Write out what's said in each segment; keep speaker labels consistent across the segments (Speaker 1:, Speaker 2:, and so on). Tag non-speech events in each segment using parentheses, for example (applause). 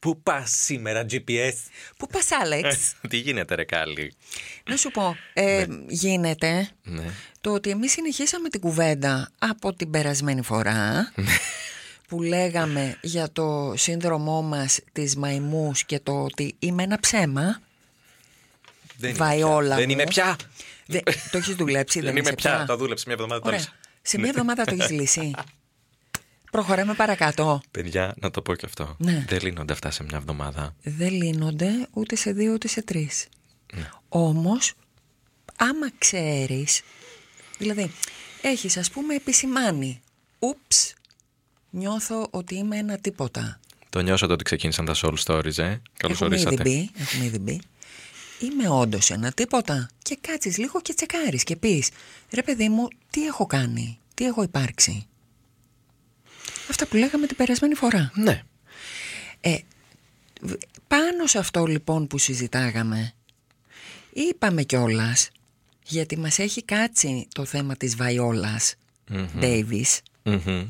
Speaker 1: Πού πας σήμερα GPS?
Speaker 2: Πού πας Άλεξ;
Speaker 1: Τι γίνεται ρε Κάλλη;
Speaker 2: Να σου πω, ε, γίνεται
Speaker 1: Ναι.
Speaker 2: το ότι εμείς συνεχίσαμε την κουβέντα από την περασμένη φορά που λέγαμε για το σύνδρομό μας της μαϊμούς και το ότι είμαι ένα ψέμα.
Speaker 1: Δεν
Speaker 2: Βαϊόλα
Speaker 1: είμαι πια. Δεν
Speaker 2: μου.
Speaker 1: είμαι πια.
Speaker 2: Δεν, το έχεις δουλέψει, (laughs) δεν,
Speaker 1: Δεν είμαι
Speaker 2: είσαι
Speaker 1: πια. Το δούλεψε μια εβδομάδα
Speaker 2: Ωραία.
Speaker 1: τώρα.
Speaker 2: Σε μια εβδομάδα το έχεις λύσει. (laughs) Προχωράμε παρακάτω.
Speaker 1: Παιδιά, να το πω και αυτό.
Speaker 2: Ναι.
Speaker 1: Δεν λύνονται αυτά σε μια εβδομάδα.
Speaker 2: δεν λύνονται ούτε σε δύο ούτε σε τρεις.
Speaker 1: Ναι.
Speaker 2: Όμως, άμα ξέρεις, δηλαδή έχεις ας πούμε επισημάνει, ούψ, νιώθω ότι είμαι ένα τίποτα.
Speaker 1: Το νιώσατε ότι ξεκίνησαν τα soul stories, ε; Καλώς
Speaker 2: Έχουμε ήδη
Speaker 1: ορίσατε.
Speaker 2: μπει, έχουμε ήδη μπει. Είμαι όντως ένα τίποτα. Και κάτσεις λίγο και τσεκάρεις και πεις, ρε παιδί μου, τι έχω κάνει, τι έχω υπάρξει. Αυτά που λέγαμε την περασμένη φορά.
Speaker 1: Ναι.
Speaker 2: Ε, β- πάνω σε αυτό λοιπόν που συζητάγαμε είπαμε κιόλας γιατί μας έχει κάτσει το θέμα της Βαϊόλας Davis
Speaker 1: Μμμ.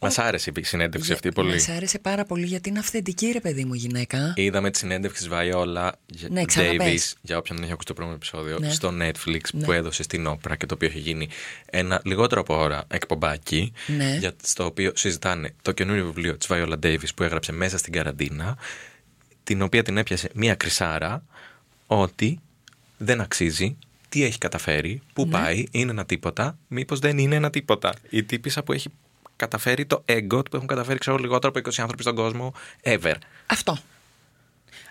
Speaker 1: Μας άρεσε η συνέντευξη
Speaker 2: Για-
Speaker 1: αυτή πολύ.
Speaker 2: Μας άρεσε πάρα πολύ γιατί είναι αυθεντική ρε παιδί μου γυναίκα
Speaker 1: Είδαμε τη συνέντευξη της Βαϊόλα
Speaker 2: Ναι,
Speaker 1: Davis,
Speaker 2: ξαναπες.
Speaker 1: για όποιον δεν έχει ακούσει το προηγούμενο επεισόδιο,
Speaker 2: Ναι.
Speaker 1: στο Netflix
Speaker 2: Ναι.
Speaker 1: που έδωσε στην Όπρα και το οποίο έχει γίνει ένα λιγότερο από ώρα εκπομπάκι.
Speaker 2: Ναι.
Speaker 1: Για, στο οποίο συζητάνε το καινούριο βιβλίο της Βαϊόλα Davis που έγραψε μέσα στην καραντίνα, την οποία την έπιασε μία κρυσάρα ότι δεν αξίζει. Τι έχει καταφέρει, πού
Speaker 2: Ναι.
Speaker 1: πάει, είναι ένα τίποτα, μήπως δεν είναι ένα τίποτα. Η τύπησα που έχει καταφέρει το ego που έχουν καταφέρει ξέρω λιγότερο από 20 άνθρωποι στον κόσμο ever.
Speaker 2: Αυτό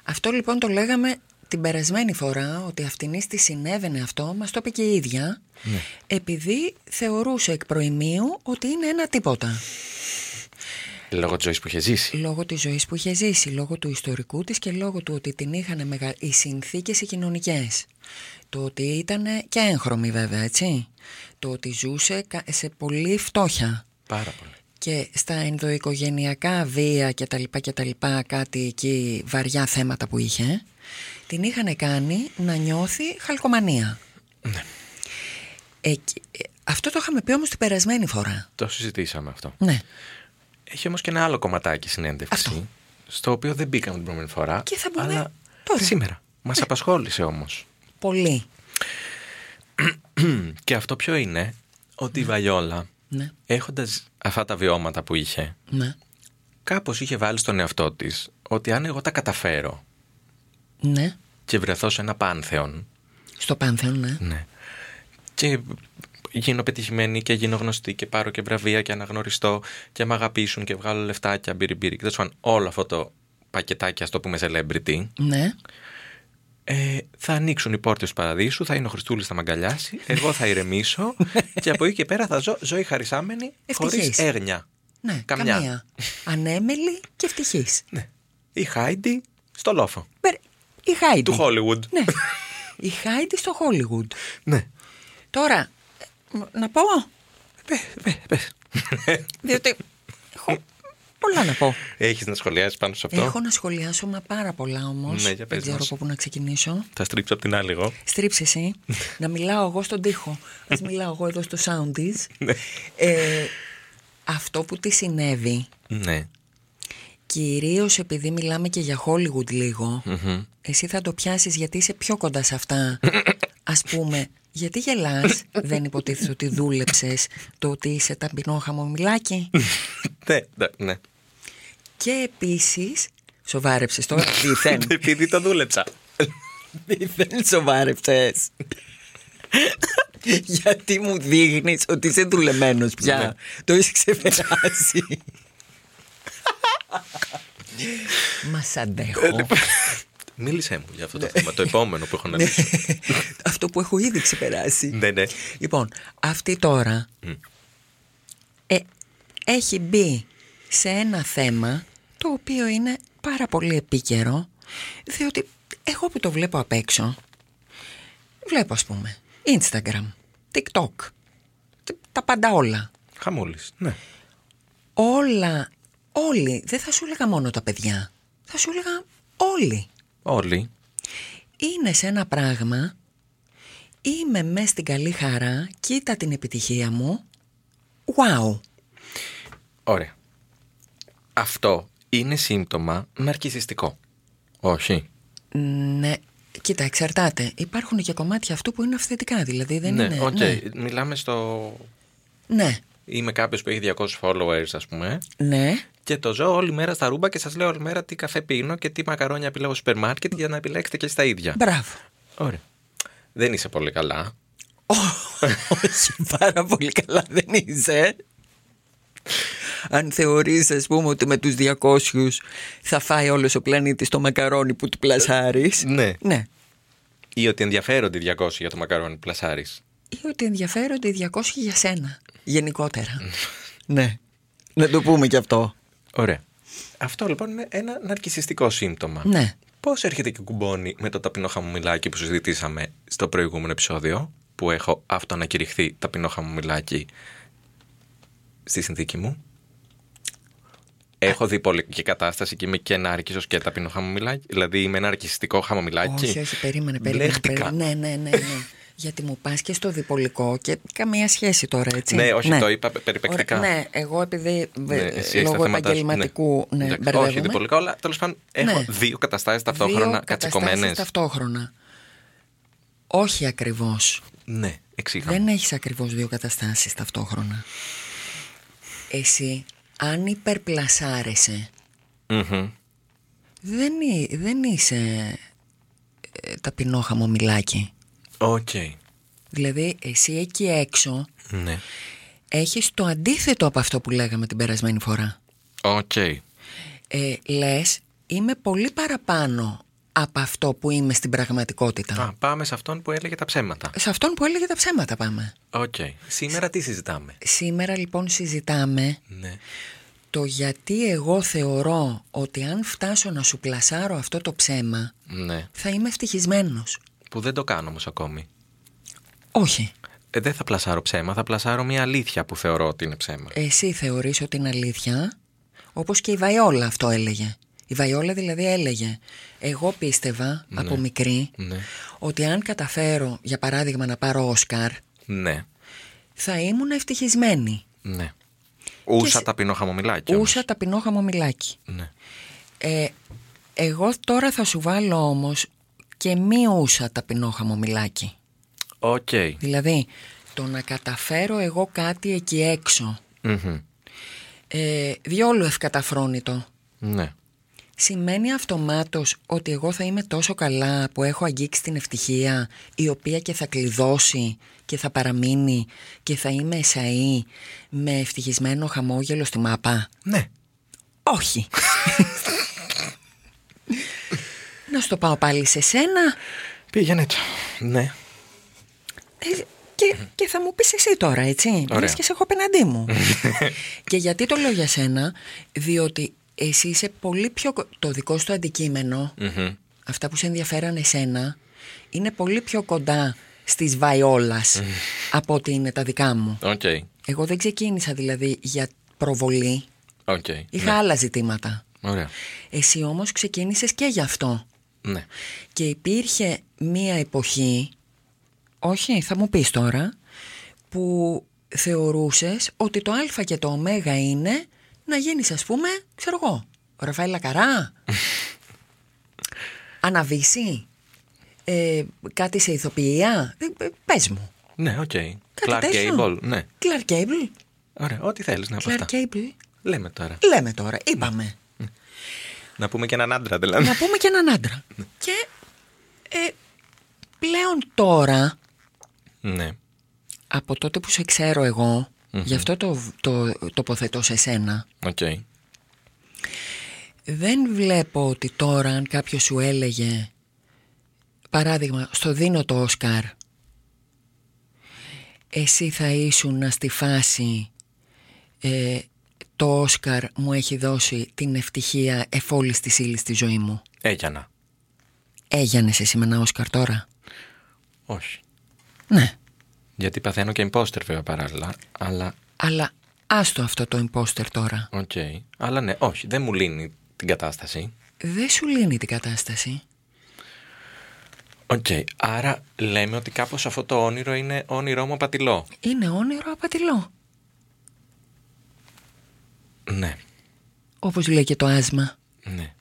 Speaker 2: Αυτό λοιπόν το λέγαμε την περασμένη φορά ότι αυτήν τη συνέβαινε αυτό μας το είπε και η ίδια
Speaker 1: Ναι.
Speaker 2: επειδή θεωρούσε εκ προημίου ότι είναι ένα τίποτα
Speaker 1: Λόγω της ζωής που είχε ζήσει.
Speaker 2: Λόγω της ζωής που είχε ζήσει, λόγω του ιστορικού της και λόγω του ότι την είχαν μεγα... οι συνθήκες οι κοινωνικές. Το ότι ήταν και έγχρωμη βέβαια, έτσι. Το ότι ζούσε κα- σε πολύ φτώχεια.
Speaker 1: Πάρα πολύ.
Speaker 2: Και στα ενδοοικογενειακά βία και τα λοιπά και τα λοιπά, κάτι εκεί βαριά θέματα που είχε, την είχαν κάνει να νιώθει χαλκομανία. Ε, και- ε, αυτό το είχαμε πει όμως την περασμένη φορά.
Speaker 1: Το συζητήσαμε αυτό.
Speaker 2: Ναι.
Speaker 1: Έχει όμως και ένα άλλο κομματάκι συνέντευξη.
Speaker 2: Αυτό.
Speaker 1: Στο οποίο δεν μπήκαμε την προηγούμενη φορά.
Speaker 2: Και θα μπούμε
Speaker 1: αλλά
Speaker 2: τώρα.
Speaker 1: Σήμερα. Μας απασχόλησε όμως.
Speaker 2: Πολύ. (clears throat)
Speaker 1: και αυτό ποιο είναι, ότι η Βαϊόλα,
Speaker 2: Ναι.
Speaker 1: έχοντας αυτά τα βιώματα που είχε,
Speaker 2: Ναι.
Speaker 1: κάπως είχε βάλει στον εαυτό της ότι αν εγώ τα καταφέρω
Speaker 2: Ναι.
Speaker 1: και βρεθώ σε ένα πάνθεον,
Speaker 2: Στο Πάνθεον, ναι.
Speaker 1: ναι, και γίνω πετυχημένη και γίνω γνωστή και πάρω και βραβεία και αναγνωριστώ και με αγαπήσουν και βγάλω λεφτάκια, μπύρι μπύρι και τέλος πάντων όλο αυτό το πακετάκι, ας το πούμε celebrity,
Speaker 2: Ναι.
Speaker 1: Ε, θα ανοίξουν οι πόρτες του παραδείσου, θα είναι ο Χριστούλης θα με αγκαλιάσει, εγώ θα ηρεμήσω (laughs) και από εκεί και πέρα θα ζω ζωή χαρισάμενη χωρίς
Speaker 2: Ευτυχής.
Speaker 1: έγνοια.
Speaker 2: Ναι,
Speaker 1: Καμιά.
Speaker 2: καμία. Ανέμελη και ευτυχής.
Speaker 1: Ναι. Η Χάιντι στο λόφο.
Speaker 2: Μπερ- Η Χάιντι.
Speaker 1: Του Hollywood.
Speaker 2: Ναι. Η Χάιντι στο Hollywood.
Speaker 1: Ναι.
Speaker 2: Τώρα, ε, να πω,
Speaker 1: Πες, πες, πες.
Speaker 2: διότι (laughs) έχω πολλά να πω.
Speaker 1: Έχεις να σχολιάσεις πάνω σε αυτό;
Speaker 2: Έχω να σχολιάσω μα πάρα πολλά όμως.
Speaker 1: Ναι, για πες
Speaker 2: Δεν ξέρω
Speaker 1: μας.
Speaker 2: από πού να ξεκινήσω.
Speaker 1: Θα στρίψω από την άλλη εγώ.
Speaker 2: Στρίψε εσύ. (laughs) να μιλάω εγώ στον τοίχο. Ας μιλάω εγώ εδώ στο soundies. (laughs)
Speaker 1: Ναι.
Speaker 2: ε, αυτό που τη συνέβη,
Speaker 1: Ναι.
Speaker 2: κυρίως επειδή μιλάμε και για Hollywood λίγο,
Speaker 1: Μμμ.
Speaker 2: εσύ θα το πιάσεις γιατί είσαι πιο κοντά σε αυτά. (laughs) Ας πούμε, γιατί γελάς, δεν υποτίθεται ότι δούλεψες το ότι είσαι ταμπινό χαμομηλάκι.
Speaker 1: Ναι, ναι, ναι.
Speaker 2: Και επίσης, σοβάρεψες τώρα, (laughs) δίθεν.
Speaker 1: Επειδή το δούλεψα.
Speaker 2: Δίθεν σοβάρεψες. γιατί μου δείχνεις ότι είσαι δουλεμένος πια.
Speaker 1: Ναι.
Speaker 2: Το έχεις ξεπεράσει. Μας αντέχω.
Speaker 1: Μίλησέ μου για αυτό το θέμα, το επόμενο που έχω να
Speaker 2: Ναι.
Speaker 1: λύσω.
Speaker 2: Αυτό που έχω ήδη ξεπεράσει.
Speaker 1: Ναι, ναι.
Speaker 2: Λοιπόν, αυτή τώρα ε, έχει μπει σε ένα θέμα το οποίο είναι πάρα πολύ επίκαιρο διότι εγώ που το βλέπω απ' έξω Βλέπω ας πούμε Instagram, TikTok Τα πάντα όλα
Speaker 1: Χαμούλης, ναι.
Speaker 2: Όλα, όλοι Δεν θα σου έλεγα μόνο τα παιδιά Θα σου έλεγα όλοι
Speaker 1: Όλοι.
Speaker 2: Είναι σε ένα πράγμα Είμαι μες στην καλή χαρά Κοίτα την επιτυχία μου Wow
Speaker 1: Ωραία. Αυτό είναι σύμπτωμα ναρκισιστικό. Όχι.
Speaker 2: Ναι, κοίτα, εξαρτάται. Υπάρχουν και κομμάτια αυτού που είναι αυθεντικά, δηλαδή δεν
Speaker 1: ναι,
Speaker 2: είναι.
Speaker 1: οκ.
Speaker 2: Ναι,
Speaker 1: Μιλάμε στο.
Speaker 2: ναι,
Speaker 1: Είμαι κάποιος που έχει 200 followers, ας πούμε.
Speaker 2: ναι.
Speaker 1: Και το ζω όλη μέρα στα ρούμπα και σας λέω όλη μέρα τι καφέ πίνω και τι μακαρόνια επιλέγω στο σούπερ μάρκετ για να επιλέξετε και σεις τα ίδια.
Speaker 2: Μπράβο.
Speaker 1: Ωραία. Δεν είσαι πολύ καλά.
Speaker 2: Όχι, (laughs) πάρα πολύ καλά δεν είσαι. Αν θεωρείς ας πούμε ότι με τους 200 θα φάει όλος ο πλανήτης το μακαρόνι που του πλασάρεις
Speaker 1: Ναι.
Speaker 2: Ναι
Speaker 1: Ή ότι ενδιαφέρονται οι 200 για το μακαρόνι που πλασάρεις.
Speaker 2: Ή ότι ενδιαφέρονται οι 200 για σένα Γενικότερα (laughs) Ναι Να το πούμε κι αυτό
Speaker 1: Ωραία. Αυτό λοιπόν είναι ένα ναρκισιστικό σύμπτωμα.
Speaker 2: Ναι
Speaker 1: Πώς έρχεται και κουμπώνει με το ταπεινό χαμομηλάκι που συζητήσαμε στο προηγούμενο επεισόδιο, που έχω αυτοανακηρυχθεί ταπεινό χαμομηλάκι στη συνθήκη μου; Έχω δει πολιτική κατάσταση και είμαι και νάρκισο και ταπεινό χαμομηλάκι. Δηλαδή είμαι ένα αρκιστικό χαμομηλάκι.
Speaker 2: Όχι, όχι, περίμενε, περίμενε.
Speaker 1: Μπλέχτηκα.
Speaker 2: περίμενε. Ναι, ναι, ναι, ναι. Γιατί μου πας και στο διπολικό και καμία σχέση τώρα, έτσι.
Speaker 1: Ναι, όχι, το είπα περιπεκτικά.
Speaker 2: Ωραία, ναι, εγώ επειδή
Speaker 1: Ναι,
Speaker 2: ε,
Speaker 1: εσύ έχεις τα
Speaker 2: λόγω
Speaker 1: θέματα σου,
Speaker 2: επαγγελματικού ναι.
Speaker 1: Εντάξει,
Speaker 2: μπερδεύομαι.
Speaker 1: Όχι, διπολικά όλα. Τέλος πάντων, έχω
Speaker 2: Ναι.
Speaker 1: δύο καταστάσεις ταυτόχρονα
Speaker 2: Δύο
Speaker 1: κατσικωμένες.
Speaker 2: καταστάσεις ταυτόχρονα. Όχι ακριβώς.
Speaker 1: Ναι, εξήγα.
Speaker 2: Δεν έχεις ακριβώς δύο καταστάσεις ταυτόχρονα. Εσύ, αν υπερπλασάρεσαι,
Speaker 1: Μμμ.
Speaker 2: δεν, εί- δεν είσαι ε, ταπεινό χαμομηλάκι.
Speaker 1: Οκ.
Speaker 2: Δηλαδή, εσύ εκεί έξω
Speaker 1: Ναι.
Speaker 2: έχεις το αντίθετο από αυτό που λέγαμε την περασμένη φορά.
Speaker 1: Οκ.
Speaker 2: Ε, λες, είμαι πολύ παραπάνω από αυτό που είμαι στην πραγματικότητα.
Speaker 1: Α, πάμε σε αυτόν που έλεγε τα ψέματα.
Speaker 2: Σε αυτόν που έλεγε τα ψέματα πάμε.
Speaker 1: Οκ. Σήμερα τι συζητάμε;
Speaker 2: Σήμερα λοιπόν συζητάμε
Speaker 1: Ναι.
Speaker 2: το γιατί εγώ θεωρώ ότι αν φτάσω να σου πλασάρω αυτό το ψέμα
Speaker 1: Ναι.
Speaker 2: θα είμαι ευτυχισμένος.
Speaker 1: Που δεν το κάνω όμως ακόμη.
Speaker 2: Όχι.
Speaker 1: Ε, δεν θα πλασάρω ψέμα, θα πλασάρω μια αλήθεια που θεωρώ ότι είναι ψέμα.
Speaker 2: Εσύ θεωρείς ότι είναι αλήθεια όπως και η Βαϊόλα αυτό έλεγε. Η Βαϊόλα δηλαδή έλεγε εγώ πίστευα από μικρή
Speaker 1: Ναι.
Speaker 2: ότι αν καταφέρω για παράδειγμα να πάρω Όσκαρ
Speaker 1: Ναι.
Speaker 2: θα ήμουν ευτυχισμένη.
Speaker 1: Ναι. Ούσα
Speaker 2: σε-
Speaker 1: ταπεινό χαμομηλάκι. όμως.
Speaker 2: Ούσα ταπεινό χαμομηλάκι.
Speaker 1: Ναι.
Speaker 2: Ε, εγώ τώρα θα σου βάλω όμως και μη ούσα ταπεινό χαμομηλάκι.
Speaker 1: Οκ.
Speaker 2: Δηλαδή το να καταφέρω εγώ κάτι εκεί έξω
Speaker 1: Μμμ.
Speaker 2: ε, διόλου ευκαταφρόνητο
Speaker 1: Ναι.
Speaker 2: Σημαίνει αυτομάτως ότι εγώ θα είμαι τόσο καλά που έχω αγγίξει την ευτυχία η οποία και θα κλειδώσει και θα παραμείνει και θα είμαι εσαή με ευτυχισμένο χαμόγελο στη μάπα;
Speaker 1: Ναι.
Speaker 2: Όχι. (laughs) Να σου το πάω πάλι σε σένα
Speaker 1: Πήγαινε το. Ναι.
Speaker 2: ε, και, και θα μου πεις εσύ τώρα έτσι
Speaker 1: Ωραία.
Speaker 2: Λες και σε έχω απέναντί μου (laughs) Και γιατί το λέω για σένα; Διότι εσύ είσαι πολύ πιο κο- Το δικό σου το αντικείμενο
Speaker 1: Μμμ.
Speaker 2: αυτά που σε ενδιαφέραν εσένα είναι πολύ πιο κοντά στις βαϊόλας από ότι είναι τα δικά μου.
Speaker 1: Οκ.
Speaker 2: Εγώ δεν ξεκίνησα δηλαδή για προβολή,
Speaker 1: Οκ.
Speaker 2: είχα
Speaker 1: Ναι.
Speaker 2: άλλα ζητήματα.
Speaker 1: Ωραία.
Speaker 2: Εσύ όμως ξεκίνησες και γι' αυτό.
Speaker 1: Ναι.
Speaker 2: Και υπήρχε μία εποχή, όχι θα μου πεις τώρα, που θεωρούσες ότι το α και το ω είναι να γίνεις ας πούμε, ξέρω εγώ, η Ραφαέλα Καρρά, (laughs) Άννα Βίσση, ε, κάτι σε ηθοποιία, ε, ε, πες μου.
Speaker 1: Ναι, οκ.
Speaker 2: Κάτι
Speaker 1: Clark
Speaker 2: τέτοιο.
Speaker 1: Gable. Ναι.
Speaker 2: Clark Gable,
Speaker 1: Ωραία. Ό,τι θέλεις να από
Speaker 2: Clark
Speaker 1: αυτά.
Speaker 2: Gable,
Speaker 1: Λέμε τώρα.
Speaker 2: λέμε τώρα, είπαμε.
Speaker 1: Να πούμε και έναν άντρα δηλαδή.
Speaker 2: να πούμε και έναν άντρα. και ε, πλέον τώρα,
Speaker 1: Ναι.
Speaker 2: από τότε που σε ξέρω εγώ, γι' αυτό το, το τοποθετώ σε σένα,
Speaker 1: Οκ.
Speaker 2: δεν βλέπω ότι τώρα αν κάποιος σου έλεγε, παράδειγμα, στο δίνω το Όσκαρ, εσύ θα ήσουν στη φάση ε, το Όσκαρ μου έχει δώσει την ευτυχία εφ' όλης της ύλης στη ζωή μου.
Speaker 1: Έγινα.
Speaker 2: Έγινες εσύ με ένα Όσκαρ τώρα;
Speaker 1: Όχι.
Speaker 2: Ναι.
Speaker 1: Γιατί παθαίνω και imposter βέβαια παράλληλα, αλλά
Speaker 2: Αλλά άστο αυτό το imposter τώρα.
Speaker 1: οκ. Αλλά ναι, όχι, δεν μου λύνει την κατάσταση.
Speaker 2: Δεν σου λύνει την κατάσταση.
Speaker 1: Οκ, άρα λέμε ότι κάπως αυτό το όνειρο είναι όνειρό μου απατηλό.
Speaker 2: Είναι όνειρο απατηλό.
Speaker 1: Ναι,
Speaker 2: Όπως λέει και το άσμα.
Speaker 1: ναι.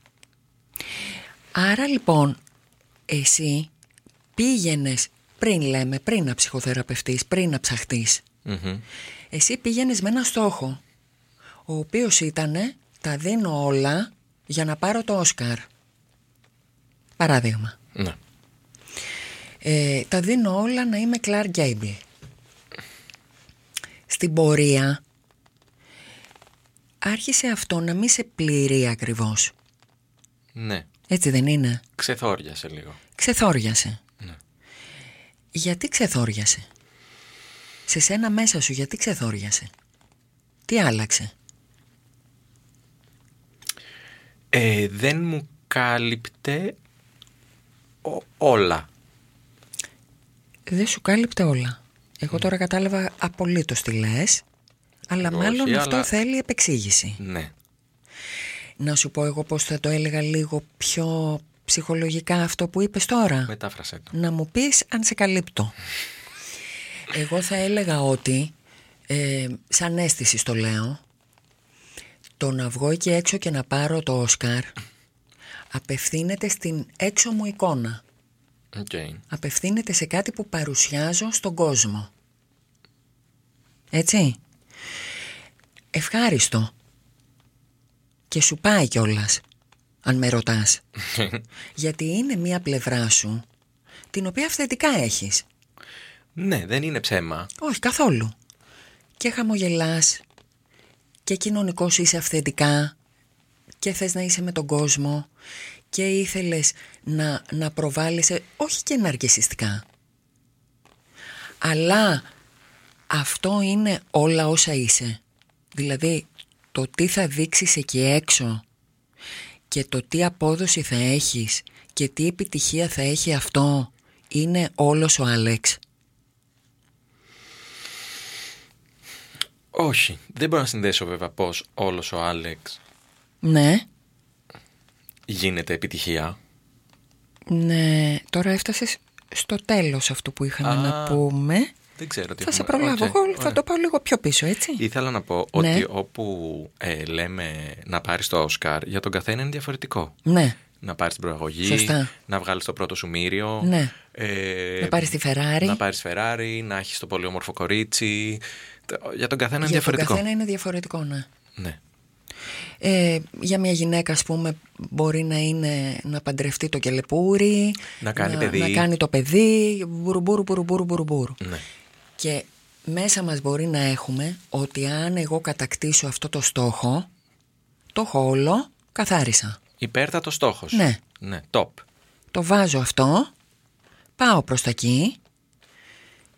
Speaker 2: Άρα λοιπόν, εσύ πήγαινες πριν λέμε, πριν να ψυχοθεραπευτείς, πριν να ψαχτείς.
Speaker 1: Μμμ.
Speaker 2: Εσύ πήγαινες με ένα στόχο, ο οποίος ήτανε τα δίνω όλα για να πάρω το Όσκαρ. Παράδειγμα.
Speaker 1: Ναι.
Speaker 2: Ε, τα δίνω όλα να είμαι Κλάρ Γκέιμπλ. Στην πορεία άρχισε αυτό να μην σε πληρεί ακριβώς.
Speaker 1: Ναι.
Speaker 2: Έτσι δεν είναι;
Speaker 1: Ξεθόριασε λίγο.
Speaker 2: Ξεθόριασε.
Speaker 1: Ναι.
Speaker 2: Γιατί ξεθόριασε; Σε σένα μέσα σου γιατί ξεθόριασε; Τι άλλαξε;
Speaker 1: Ε, δεν μου κάλυπτε ο- όλα.
Speaker 2: Δεν σου κάλυπτε όλα. Εγώ τώρα κατάλαβα απολύτως τι λες, αλλά
Speaker 1: Όχι,
Speaker 2: μάλλον αυτό
Speaker 1: αλλά-
Speaker 2: θέλει επεξήγηση.
Speaker 1: Ναι.
Speaker 2: Να σου πω εγώ πώς θα το έλεγα λίγο πιο ψυχολογικά αυτό που είπες τώρα.
Speaker 1: Μετάφρασέ το.
Speaker 2: Να μου πεις αν σε καλύπτω. Εγώ θα έλεγα ότι, ε, σαν αίσθηση το λέω, το να βγω εκεί έξω και να πάρω το Όσκαρ απευθύνεται στην έξω μου εικόνα.
Speaker 1: Οκ.
Speaker 2: Απευθύνεται σε κάτι που παρουσιάζω στον κόσμο. Έτσι. Ευχάριστο. Και σου πάει κιόλας, αν με ρωτάς. (laughs) Γιατί είναι μία πλευρά σου, την οποία αυθεντικά έχεις.
Speaker 1: ναι, δεν είναι ψέμα.
Speaker 2: Όχι καθόλου. Και χαμογελάς και κοινωνικός είσαι αυθεντικά και θες να είσαι με τον κόσμο και ήθελες να, να προβάλλεσαι όχι και ναρκισιστικά. Αλλά αυτό είναι όλα όσα είσαι. Δηλαδή το τι θα δείξεις εκεί έξω και το τι απόδοση θα έχεις και τι επιτυχία θα έχει αυτό είναι όλος ο Άλεξ.
Speaker 1: Όχι. Δεν μπορώ να συνδέσω βέβαια πώς όλος ο Άλεξ
Speaker 2: Ναι.
Speaker 1: γίνεται επιτυχία.
Speaker 2: Ναι, τώρα έφτασες στο τέλος αυτού που είχαμε
Speaker 1: Α,
Speaker 2: να πούμε.
Speaker 1: Δεν ξέρω τι
Speaker 2: Θα σε
Speaker 1: έχουμε-
Speaker 2: προλάβω.
Speaker 1: Οκ,
Speaker 2: Εγώ θα
Speaker 1: ωραία.
Speaker 2: το πάω λίγο πιο πίσω, έτσι.
Speaker 1: Ήθελα να πω
Speaker 2: Ναι.
Speaker 1: ότι όπου ε, λέμε να πάρεις το Όσκαρ, για τον καθένα είναι διαφορετικό.
Speaker 2: Ναι.
Speaker 1: Να πάρεις την προαγωγή,
Speaker 2: Σωστά.
Speaker 1: να βγάλεις το πρώτο σου μύριο.
Speaker 2: Ναι.
Speaker 1: ε,
Speaker 2: Να πάρεις τη Ferrari.
Speaker 1: Να πάρεις Ferrari, να έχεις το πολύ όμορφο κορίτσι. Το- Για τον καθένα είναι
Speaker 2: Για τον
Speaker 1: διαφορετικό.
Speaker 2: καθένα είναι διαφορετικό, ναι.
Speaker 1: Ναι.
Speaker 2: Ε, για μια γυναίκα, ας πούμε, μπορεί να είναι να παντρευτεί το κελεπούρι,
Speaker 1: Να κάνει
Speaker 2: να,
Speaker 1: παιδί.
Speaker 2: να κάνει το παιδί, μπουρμπούρου, μπουρμπούρου, μπουρμπούρου.
Speaker 1: ναι.
Speaker 2: Και μέσα μας μπορεί να έχουμε ότι αν εγώ κατακτήσω αυτό το στόχο, το έχω όλο, καθάρισα.
Speaker 1: Υπέρτατος στόχος.
Speaker 2: Ναι.
Speaker 1: Ναι, top.
Speaker 2: Το βάζω αυτό, πάω προς τα εκεί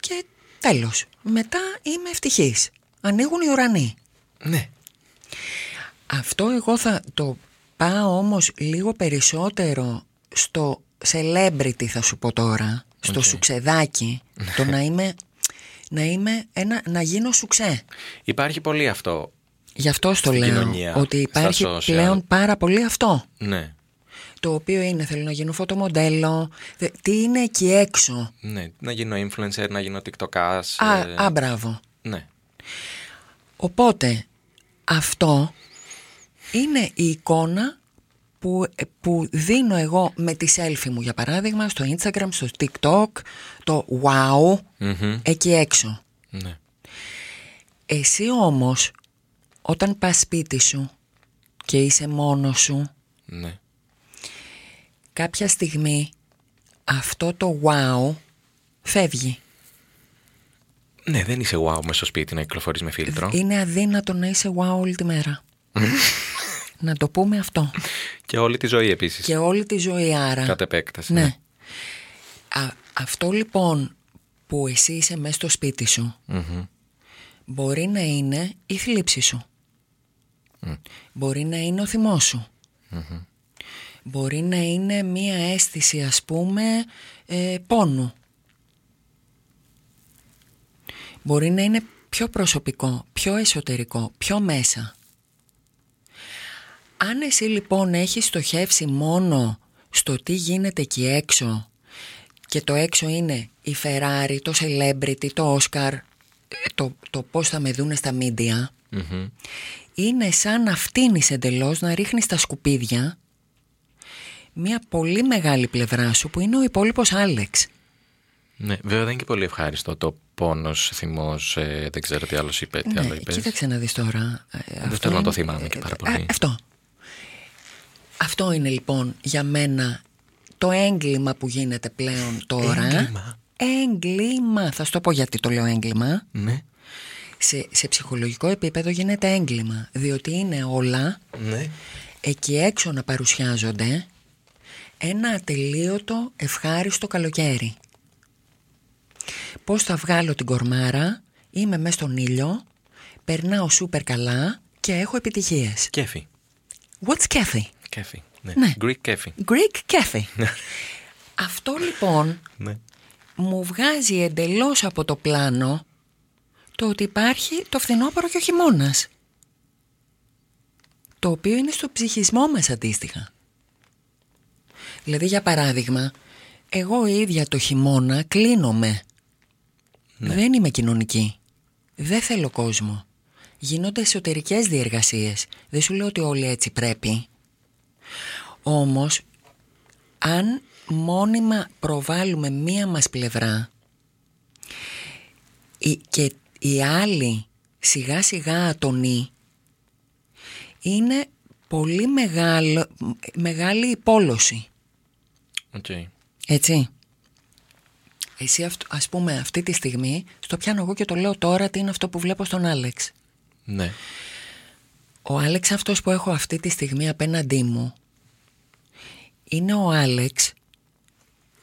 Speaker 2: και τέλος. Μετά είμαι ευτυχής. Ανοίγουν οι ουρανοί.
Speaker 1: Ναι.
Speaker 2: Αυτό εγώ θα το πάω όμως λίγο περισσότερο στο celebrity θα σου πω τώρα, στο
Speaker 1: Οκ.
Speaker 2: σουξεδάκι, το να είμαι, να είμαι ένα, να γίνω σουξέ.
Speaker 1: Υπάρχει πολύ αυτό.
Speaker 2: Γι' αυτό στο
Speaker 1: Στην
Speaker 2: λέω,
Speaker 1: κοινωνία,
Speaker 2: ότι
Speaker 1: στα
Speaker 2: υπάρχει
Speaker 1: social.
Speaker 2: πλέον πάρα πολύ αυτό.
Speaker 1: Ναι.
Speaker 2: Το οποίο είναι θέλω να γίνω φωτομοντέλο, Δε- τι είναι εκεί έξω.
Speaker 1: Ναι. Να γίνω influencer, να γίνω tiktokers.
Speaker 2: Α,
Speaker 1: ε,
Speaker 2: α, μπράβο.
Speaker 1: Ναι.
Speaker 2: Οπότε αυτό είναι η εικόνα που, που δίνω εγώ με τη selfie μου για παράδειγμα στο Instagram, στο TikTok, το wow
Speaker 1: Μμμ.
Speaker 2: εκεί έξω.
Speaker 1: Ναι.
Speaker 2: Εσύ όμως όταν πας σπίτι σου και είσαι μόνος σου
Speaker 1: Ναι.
Speaker 2: κάποια στιγμή αυτό το wow φεύγει.
Speaker 1: Ναι, δεν είσαι wow μέσα στο σπίτι να κυκλοφορείς με φίλτρο.
Speaker 2: Είναι αδύνατο να είσαι wow όλη τη μέρα. (laughs) να το πούμε αυτό.
Speaker 1: Και όλη τη ζωή επίσης.
Speaker 2: Και όλη τη ζωή άρα.
Speaker 1: Κατ' επέκταση.
Speaker 2: Ναι. Α, αυτό λοιπόν που εσύ είσαι μέσα στο σπίτι σου
Speaker 1: Μμμ.
Speaker 2: μπορεί να είναι η θλίψη σου. Μπορεί να είναι ο θυμός σου. Μπορεί να είναι μία αίσθηση ας πούμε ε, πόνου. Μπορεί να είναι πιο προσωπικό, πιο εσωτερικό, πιο μέσα. Αν εσύ λοιπόν έχεις στοχεύσει μόνο στο τι γίνεται εκεί έξω και το έξω είναι η Ferrari, το celebrity, το Oscar, το, το πώς θα με δούνε στα media, είναι σαν να φτύνεις εντελώς, να ρίχνεις τα σκουπίδια μια πολύ μεγάλη πλευρά σου που είναι ο υπόλοιπος Άλεξ.
Speaker 1: Ναι, βέβαια δεν είναι και πολύ ευχάριστο το πόνος, θυμός, ε, δεν ξέρω τι άλλο είπε. Τι
Speaker 2: ναι,
Speaker 1: άλλο είπες.
Speaker 2: κοίταξε να δεις τώρα.
Speaker 1: δεν θέλω να το θυμάμαι και πάρα πολύ.
Speaker 2: αυτό. Αυτό είναι λοιπόν για μένα το έγκλημα που γίνεται πλέον τώρα.
Speaker 1: Έγκλημα;
Speaker 2: Έγκλημα. Θα σου το πω γιατί το λέω έγκλημα.
Speaker 1: Ναι.
Speaker 2: Σε, σε ψυχολογικό επίπεδο γίνεται έγκλημα. Διότι είναι όλα
Speaker 1: Ναι.
Speaker 2: εκεί έξω να παρουσιάζονται ένα ατελείωτο ευχάριστο καλοκαίρι. Πώς θα βγάλω την κορμάρα, είμαι μέσα στον ήλιο, περνάω σούπερ καλά και έχω επιτυχίες.
Speaker 1: Κέφι.
Speaker 2: What's cafe?
Speaker 1: Κέφι. Ναι.
Speaker 2: Ναι.
Speaker 1: Greek κέφι.
Speaker 2: Greek cafe. Αυτό λοιπόν
Speaker 1: Ναι.
Speaker 2: μου βγάζει εντελώς από το πλάνο το ότι υπάρχει το φθινόπωρο και ο χειμώνας. Το οποίο είναι στο ψυχισμό μας αντίστοιχα. Δηλαδή για παράδειγμα, εγώ η ίδια το χειμώνα κλείνομαι. Δεν είμαι κοινωνική. Δεν θέλω κόσμο. Γίνονται εσωτερικές διεργασίες. Δεν σου λέω ότι όλοι έτσι πρέπει. Όμως, αν μόνιμα προβάλλουμε μία μας πλευρά η- και η άλλη σιγά σιγά ατονεί, είναι πολύ μεγάλο, μεγάλη υπόλωση.
Speaker 1: Οκ.
Speaker 2: Έτσι. Εσύ αυτ- ας πούμε αυτή τη στιγμή στο πιάνω εγώ και το λέω τώρα τι είναι αυτό που βλέπω στον Άλεξ.
Speaker 1: Ναι.
Speaker 2: Ο Άλεξ αυτός που έχω αυτή τη στιγμή απέναντί μου είναι ο Άλεξ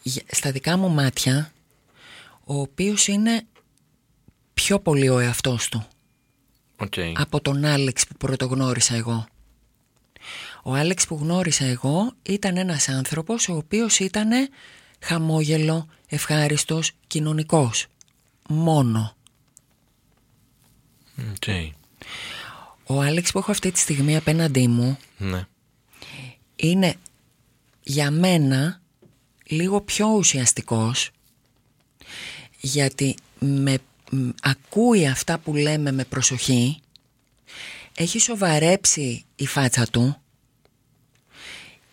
Speaker 2: για- στα δικά μου μάτια ο οποίος είναι πιο πολύ ο εαυτός του
Speaker 1: Οκ.
Speaker 2: από τον Άλεξ που πρωτογνώρισα εγώ. Ο Άλεξ που γνώρισα εγώ ήταν ένας άνθρωπος ο οποίος ήταν χαμόγελο, ευχάριστος, κοινωνικός. Μόνο.
Speaker 1: Οκ.
Speaker 2: Ο Άλεξ που έχω αυτή τη στιγμή απέναντί μου
Speaker 1: Ναι.
Speaker 2: είναι για μένα λίγο πιο ουσιαστικός γιατί με, μ, ακούει αυτά που λέμε με προσοχή έχει σοβαρέψει η φάτσα του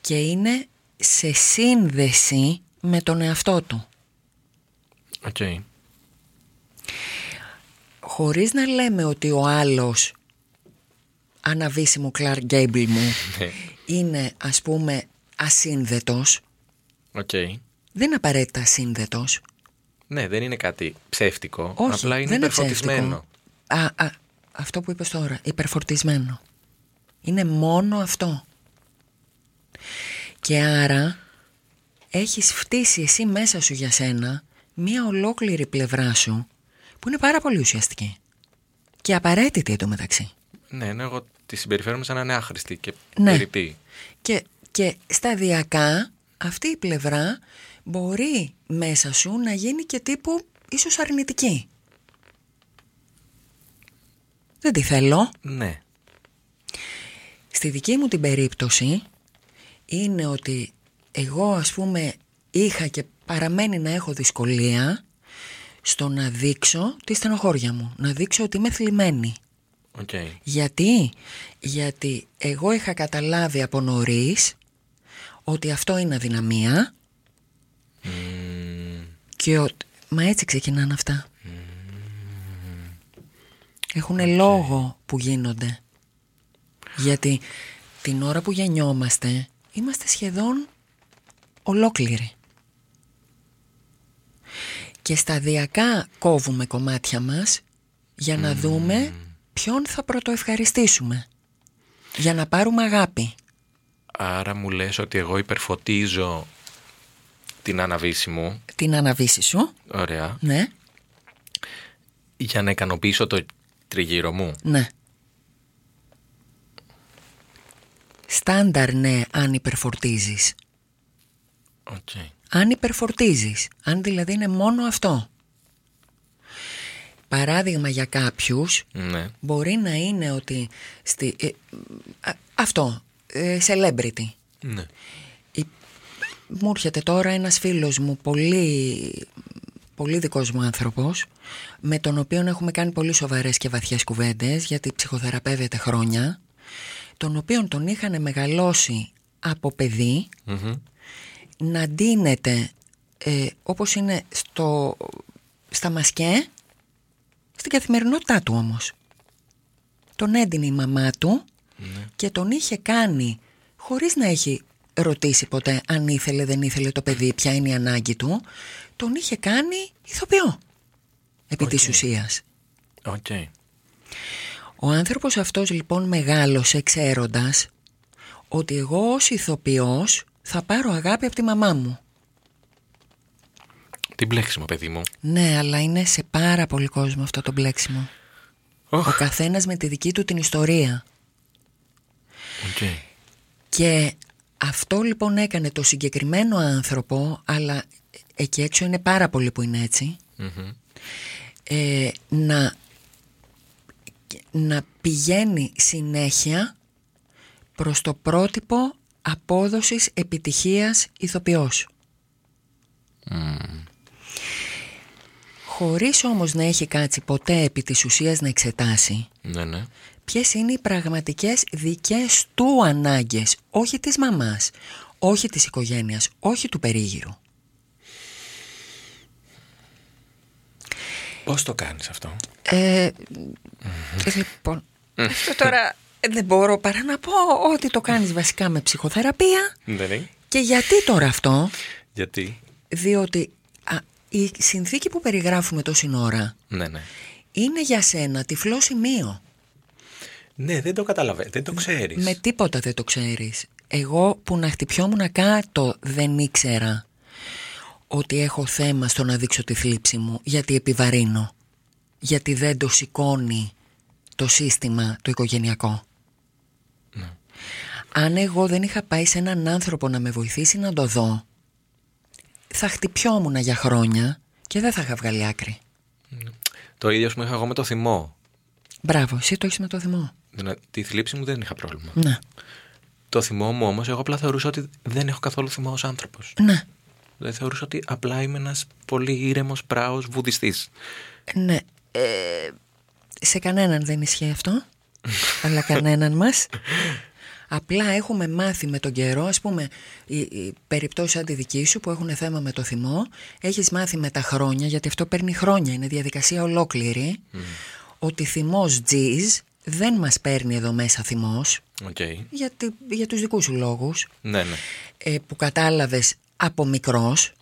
Speaker 2: και είναι σε σύνδεση με τον εαυτό του
Speaker 1: Οκ.
Speaker 2: χωρίς να λέμε ότι ο άλλος αναβίσιμο Κλάρκ Γκέιμπλ μου
Speaker 1: Ναι.
Speaker 2: είναι ας πούμε ασύνδετος
Speaker 1: Οκ.
Speaker 2: δεν είναι απαραίτητα ασύνδετος
Speaker 1: Ναι, δεν είναι κάτι ψεύτικο.
Speaker 2: Όχι,
Speaker 1: απλά είναι
Speaker 2: δεν είναι
Speaker 1: υπερφορτισμένο.
Speaker 2: ψεύτικο. Α, α, αυτό που είπες τώρα, υπερφορτισμένο. Είναι μόνο αυτό. Και άρα έχεις φτύσει εσύ μέσα σου για σένα μία ολόκληρη πλευρά σου που είναι πάρα πολύ ουσιαστική. Και απαραίτητη εντωμεταξύ.
Speaker 1: Ναι, ναι, εγώ τη συμπεριφέρομαι σαν να είναι άχρηστη και
Speaker 2: Ναι.
Speaker 1: περιττή.
Speaker 2: Και, και σταδιακά αυτή η πλευρά μπορεί μέσα σου να γίνει και τύπου ίσως αρνητική. Δεν τη θέλω.
Speaker 1: Ναι.
Speaker 2: Στη δική μου την περίπτωση είναι ότι εγώ ας πούμε είχα και παραμένει να έχω δυσκολία στο να δείξω τη στενοχώρια μου, να δείξω ότι είμαι θλιμμένη.
Speaker 1: Οκ.
Speaker 2: Γιατί; Γιατί εγώ είχα καταλάβει από νωρίς ότι αυτό είναι αδυναμία
Speaker 1: Μμμ.
Speaker 2: και ότι... Μα έτσι ξεκινάνε αυτά. Έχουν λόγο που γίνονται. Γιατί την ώρα που γεννιόμαστε είμαστε σχεδόν ολόκληροι. Και σταδιακά κόβουμε κομμάτια μας για να δούμε ποιον θα πρωτοευχαριστήσουμε; Για να πάρουμε αγάπη.
Speaker 1: Άρα μου λες ότι εγώ υπερφωτίζω την αναβίση μου.
Speaker 2: Την αναβίση σου.
Speaker 1: Ωραία.
Speaker 2: Ναι,
Speaker 1: Για να ικανοποιήσω το τριγύρω μου.
Speaker 2: ναι. Στάνταρ ναι αν υπερφορτίζεις.
Speaker 1: Οκ.
Speaker 2: Αν υπερφορτίζεις, αν δηλαδή είναι μόνο αυτό. Παράδειγμα για κάποιους
Speaker 1: Ναι.
Speaker 2: μπορεί να είναι ότι στη, ε, α, αυτό, ε, celebrity.
Speaker 1: Ναι.
Speaker 2: Η- Μου έρχεται τώρα ένας φίλος μου, πολύ, πολύ δικός μου άνθρωπος, με τον οποίο έχουμε κάνει πολύ σοβαρές και βαθιές κουβέντες, γιατί ψυχοθεραπεύεται χρόνια, τον οποίον τον είχαν μεγαλώσει από παιδί,
Speaker 1: Μμμ.
Speaker 2: να ντύνεται ε, όπως είναι στο, στα μασκέ, στην καθημερινότητά του όμως. Τον έντυνε η μαμά του και τον είχε κάνει χωρίς να έχει ρωτήσει ποτέ αν ήθελε δεν ήθελε το παιδί, ποια είναι η ανάγκη του, τον είχε κάνει ηθοποιό επί της ουσίας.
Speaker 1: Οκ.
Speaker 2: Ο άνθρωπος αυτός λοιπόν μεγάλωσε ξέροντας ότι εγώ ως ηθοποιός θα πάρω αγάπη από τη μαμά μου.
Speaker 1: Τι μπλέξιμο, παιδί μου.
Speaker 2: Ναι, αλλά είναι σε πάρα πολύ κόσμο αυτό το μπλέξιμο.
Speaker 1: Οχ.
Speaker 2: Ο καθένας με τη δική του την ιστορία.
Speaker 1: Οκ.
Speaker 2: Και αυτό λοιπόν έκανε το συγκεκριμένο άνθρωπο, αλλά εκεί έξω είναι πάρα πολλοί που είναι έτσι,
Speaker 1: Μμμ.
Speaker 2: ε, να, να πηγαίνει συνέχεια προς το πρότυπο απόδοσης επιτυχίας ηθοποιός. Χωρίς όμως να έχει κάτσει ποτέ επί της ουσίας να εξετάσει
Speaker 1: Ναι, ναι.
Speaker 2: ποιες είναι οι πραγματικές δικές του ανάγκες, όχι της μαμάς, όχι της οικογένειας, όχι του περίγυρου;
Speaker 1: Πώς το κάνεις αυτό;
Speaker 2: Ε, λοιπόν, αυτό τώρα δεν μπορώ παρά να πω ότι το κάνεις βασικά με ψυχοθεραπεία
Speaker 1: Δεν είναι.
Speaker 2: και γιατί τώρα αυτό,
Speaker 1: Γιατί;
Speaker 2: διότι α, η συνθήκη που περιγράφουμε τόση ώρα
Speaker 1: Ναι, ναι.
Speaker 2: είναι για σένα τυφλό σημείο.
Speaker 1: Ναι, δεν το καταλαβαίνω. Δεν το ξέρεις.
Speaker 2: Με τίποτα δεν το ξέρεις. Εγώ που να χτυπιόμουν κάτω δεν ήξερα ότι έχω θέμα στο να δείξω τη θλίψη μου γιατί επιβαρύνω. Γιατί δεν το σηκώνει το σύστημα το οικογενειακό. Αν εγώ δεν είχα πάει σε έναν άνθρωπο να με βοηθήσει να το δω θα χτυπιόμουν για χρόνια και δεν θα είχα βγάλει άκρη.
Speaker 1: Το ίδιο που είχα εγώ με το θυμό.
Speaker 2: Μπράβο, εσύ το έχεις με το θυμό.
Speaker 1: Δηλαδή, τη θλίψη μου δεν είχα πρόβλημα.
Speaker 2: Ναι,
Speaker 1: Το θυμό μου όμως, εγώ απλά θεωρούσα ότι δεν έχω καθόλου θυμό ως άνθρωπος.
Speaker 2: ναι,
Speaker 1: Δηλαδή θεωρούσα ότι απλά είμαι ένας πολύ ήρεμος, πράος βουδιστής.
Speaker 2: Ναι. Ε, σε κανέναν δεν ισχύει αυτό. (laughs) αλλά κανέναν μας. Απλά έχουμε μάθει με τον καιρό, ας πούμε, οι, οι περιπτώσεις σαν τη δική σου που έχουν θέμα με το θυμό, έχεις μάθει με τα χρόνια, γιατί αυτό παίρνει χρόνια, είναι διαδικασία ολόκληρη, ότι θυμός τζιζ δεν μας παίρνει εδώ μέσα θυμός,
Speaker 1: Οκ.
Speaker 2: γιατί, για τους δικούς σου λόγους,
Speaker 1: Ναι, ναι.
Speaker 2: ε, που κατάλαβες από μικρός,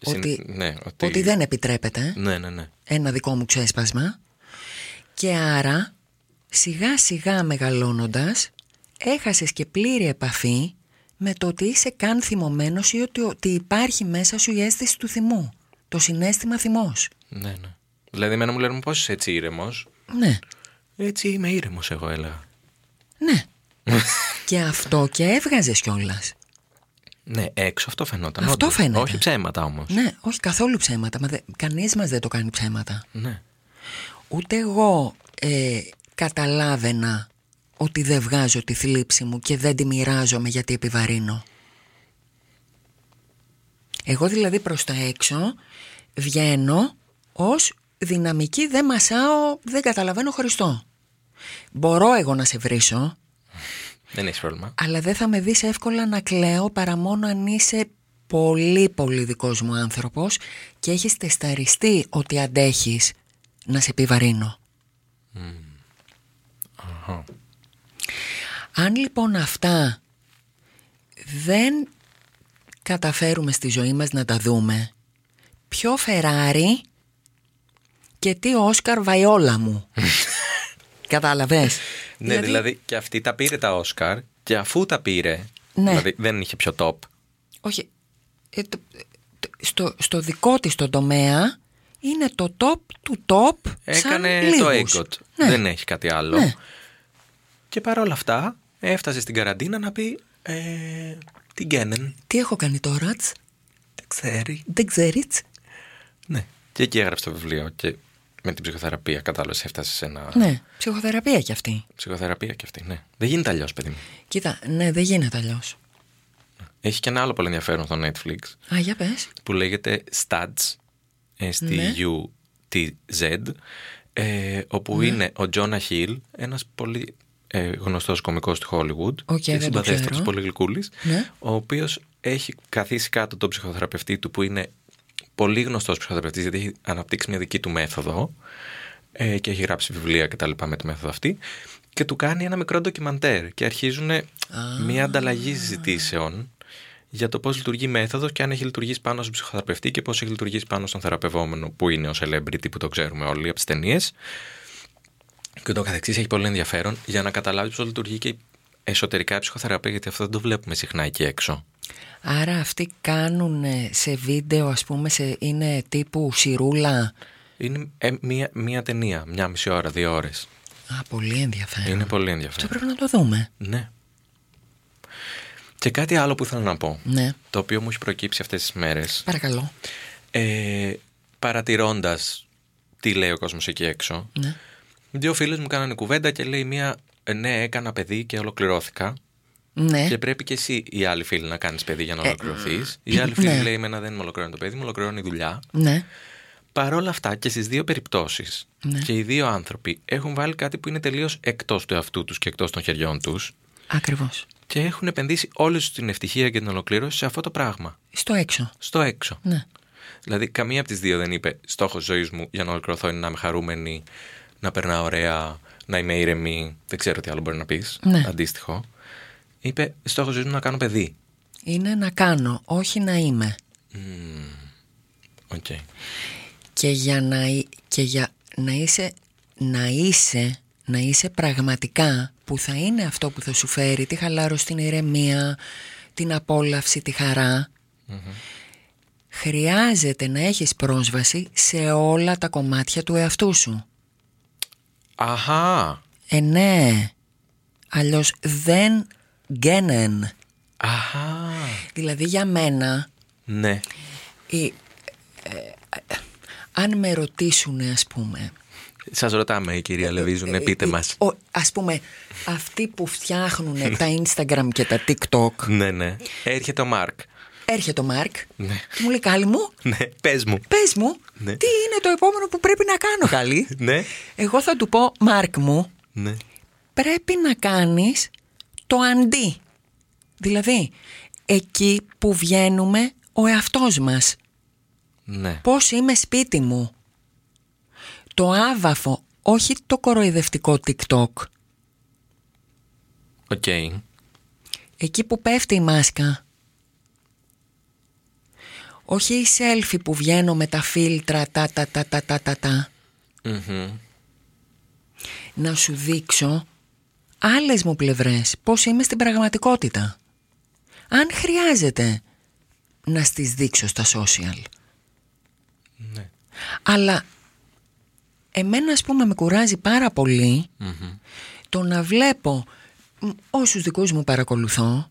Speaker 1: Συν-
Speaker 2: ότι,
Speaker 1: ναι, ότι...
Speaker 2: ότι δεν επιτρέπεται
Speaker 1: Ναι, ναι, ναι.
Speaker 2: ένα δικό μου ξέσπασμα και άρα σιγά σιγά μεγαλώνοντας έχασες και πλήρη επαφή με το ότι είσαι καν θυμωμένος ή ότι, ότι υπάρχει μέσα σου η αίσθηση του θυμού, το συνέστημα θυμός.
Speaker 1: ναι, ναι. Δηλαδή, εμένα μου λένε πώ είσαι έτσι ήρεμος;
Speaker 2: Ναι,
Speaker 1: Έτσι είμαι ήρεμος, εγώ έλεγα.
Speaker 2: ναι. (laughs) και αυτό και έβγαζες κιόλας.
Speaker 1: Ναι, έξω αυτό φαινόταν.
Speaker 2: Αυτό
Speaker 1: όντως.
Speaker 2: φαίνεται.
Speaker 1: Όχι ψέματα όμως.
Speaker 2: Ναι, όχι καθόλου ψέματα, μα δε, κανείς μας δεν το κάνει ψέματα.
Speaker 1: Ναι.
Speaker 2: Ούτε εγώ ε, καταλάβαινα ότι δεν βγάζω τη θλίψη μου και δεν τη μοιράζομαι γιατί επιβαρύνω. Εγώ δηλαδή προς τα έξω βγαίνω ως δυναμική δεν μασάω, δεν καταλαβαίνω Χριστό. Μπορώ εγώ να σε βρίσω,
Speaker 1: Δεν έχεις πρόβλημα.
Speaker 2: αλλά δεν θα με δεις εύκολα να κλαίω παρά μόνο αν είσαι πολύ πολύ δικός μου άνθρωπος και έχεις τεσταριστεί ότι αντέχεις να σε επιβαρύνω.
Speaker 1: Αχα.
Speaker 2: Αν λοιπόν αυτά δεν καταφέρουμε στη ζωή μας να τα δούμε, ποιο Φεράρι και τι Όσκαρ Βαϊόλα μου. (laughs) Κατάλαβες;
Speaker 1: Ναι, δηλαδή... και αυτή τα πήρε τα Όσκαρ και αφού τα πήρε.
Speaker 2: Ναι.
Speaker 1: Δηλαδή δεν είχε πιο top.
Speaker 2: Όχι. ε, το- το- στο, στο δικό της το τομέα είναι το top του top
Speaker 1: Έκανε
Speaker 2: σαν
Speaker 1: το
Speaker 2: λίγους.
Speaker 1: έγκοτ.
Speaker 2: Ναι.
Speaker 1: Δεν έχει κάτι άλλο.
Speaker 2: Ναι.
Speaker 1: Και παρόλα αυτά έφτασε στην καραντίνα να πει ε, τι γκένεν.
Speaker 2: Τι έχω κάνει τώρα, τς;
Speaker 1: Δεν ξέρει.
Speaker 2: δεν ξέρεις.
Speaker 1: Ναι. Και εκεί έγραψε το βιβλίο. Και με την ψυχοθεραπεία, κατάλαβες, έφτασε σε ένα.
Speaker 2: Ναι, ψυχοθεραπεία κι αυτή.
Speaker 1: Ψυχοθεραπεία και αυτή, ναι. Δεν γίνεται αλλιώς, παιδί μου.
Speaker 2: Κοίτα, ναι, δεν γίνεται αλλιώς.
Speaker 1: Έχει και ένα άλλο πολύ ενδιαφέρον στο Netflix
Speaker 2: Α, για πες.
Speaker 1: που λέγεται Stutz, S-T-U-T-Z, ε, όπου είναι ο Τζόνα Χιλ, ένας πολύ ε, γνωστός κωμικός του Hollywood
Speaker 2: OK,
Speaker 1: και
Speaker 2: δεν το
Speaker 1: συμπαθέστατος,
Speaker 2: ξέρω.
Speaker 1: πολύ γλυκούλης,
Speaker 2: Ναι.
Speaker 1: ο οποίος έχει καθίσει κάτω τον ψυχοθεραπευτή του που είναι πολύ γνωστός ψυχοθεραπευτής γιατί έχει αναπτύξει μια δική του μέθοδο ε, και έχει γράψει βιβλία και τα λοιπά με τη μέθοδο αυτή και του κάνει ένα μικρό ντοκιμαντέρ και αρχίζουν μια ανταλλαγή συζητήσεων για το πώς λειτουργεί η μέθοδος και αν έχει λειτουργήσει πάνω στον ψυχοθεραπευτή και πώς έχει λειτουργήσει πάνω στον θεραπευόμενο που είναι ο celebrity που το ξέρουμε όλοι από τις ταινίες και το καθεξής έχει πολύ ενδιαφέρον για να καταλάβεις πώς λειτουργεί και εσωτερικά η ψυχοθεραπεία γιατί αυτό δεν το βλέπουμε συχνά εκεί έξω.
Speaker 2: Άρα αυτοί κάνουν σε βίντεο, ας πούμε, σε, είναι τύπου σιρούλα;
Speaker 1: Είναι ε, μία, μία ταινία, μια μισή ώρα, δύο ώρες.
Speaker 2: Α, πολύ ενδιαφέρον.
Speaker 1: Είναι πολύ
Speaker 2: Αυτό
Speaker 1: ενδιαφέρον.
Speaker 2: πρέπει να το δούμε.
Speaker 1: Ναι. Και κάτι άλλο που ήθελα να πω,
Speaker 2: Ναι,
Speaker 1: το οποίο μου έχει προκύψει αυτές τις μέρες,
Speaker 2: παρακαλώ.
Speaker 1: ε, παρατηρώντας τι λέει ο κόσμος εκεί έξω,
Speaker 2: Ναι.
Speaker 1: Δύο φίλες μου κάνανε κουβέντα και λέει μία, «Ε, ναι, έκανα παιδί και ολοκληρώθηκα.
Speaker 2: Ναι.
Speaker 1: Και πρέπει και εσύ η άλλη φίλη να κάνεις παιδί για να
Speaker 2: Ε,
Speaker 1: ολοκληρωθείς. Η άλλη φίλη
Speaker 2: ναι.
Speaker 1: λέει, εμένα δεν μου ολοκληρώνει το παιδί, μου ολοκληρώνει η δουλειά.
Speaker 2: Ναι.
Speaker 1: Παρ' όλα αυτά και στις δύο περιπτώσεις
Speaker 2: Ναι.
Speaker 1: και οι δύο άνθρωποι έχουν βάλει κάτι που είναι τελείως εκτός του εαυτού τους και εκτός των χεριών τους
Speaker 2: Ακριβώς.
Speaker 1: και έχουν επενδύσει όλη τους την ευτυχία και την ολοκλήρωση σε αυτό το πράγμα.
Speaker 2: Στο έξω.
Speaker 1: Στο έξω.
Speaker 2: Ναι.
Speaker 1: Δηλαδή, καμία από τις δύο δεν είπε στόχος ζωής μου για να ολοκληρωθώ είναι να είμαι χαρούμενη, να περνάω ωραία, να είμαι ήρεμη. Δεν ξέρω τι άλλο μπορεί να πεις.
Speaker 2: Ναι.
Speaker 1: Αντίστοιχο. Είπε στόχος ζωής μου να κάνω παιδί.
Speaker 2: Είναι να κάνω, όχι να είμαι.
Speaker 1: Οκ.
Speaker 2: Και για να, εί- και για να είσαι να είσαι να είσαι πραγματικά που θα είναι αυτό που θα σου φέρει τη χαλάρωση, την ηρεμία, την απόλαυση, τη χαρά χρειάζεται να έχεις πρόσβαση σε όλα τα κομμάτια του εαυτού σου.
Speaker 1: Αχά.
Speaker 2: Ε ναι, αλλιώς δεν γκένεν.
Speaker 1: Αχά.
Speaker 2: Δηλαδή για μένα
Speaker 1: Ναι.
Speaker 2: η, ε, ε, αν με ρωτήσουν ας πούμε
Speaker 1: Σας ρωτάμε, η κυρία Λεβίζου, ναι, πείτε
Speaker 2: Ε,
Speaker 1: μας.
Speaker 2: ο- Ας πούμε αυτοί που φτιάχνουν τα Instagram και τα TikTok
Speaker 1: Ναι, ναι. Έρχεται ο Μάρκ.
Speaker 2: Έρχεται ο Μάρκ
Speaker 1: Ναι.
Speaker 2: και μου λέει Κάλλη μου
Speaker 1: Ναι, πες μου.
Speaker 2: πες μου
Speaker 1: Ναι.
Speaker 2: τι είναι το επόμενο που πρέπει να κάνω Κάλλη
Speaker 1: Ναι.
Speaker 2: Εγώ θα του πω Μάρκ μου
Speaker 1: Ναι.
Speaker 2: πρέπει να κάνεις το αντί Δηλαδή εκεί που βγαίνουμε ο εαυτός μας
Speaker 1: Ναι.
Speaker 2: Πώς είμαι σπίτι μου Το άβαφο όχι το κοροϊδευτικό TikTok
Speaker 1: OK.
Speaker 2: Εκεί που πέφτει η μάσκα. Όχι η selfie που βγαίνω με τα φίλτρα τα τα τα τα τα τα τα.
Speaker 1: Μμμ.
Speaker 2: Να σου δείξω άλλες μου πλευρές πώς είμαι στην πραγματικότητα. Αν χρειάζεται να στις δείξω στα social.
Speaker 1: Ναι.
Speaker 2: Αλλά εμένα ας πούμε με κουράζει πάρα πολύ
Speaker 1: Μμμ.
Speaker 2: το να βλέπω μ, όσους δικούς μου παρακολουθώ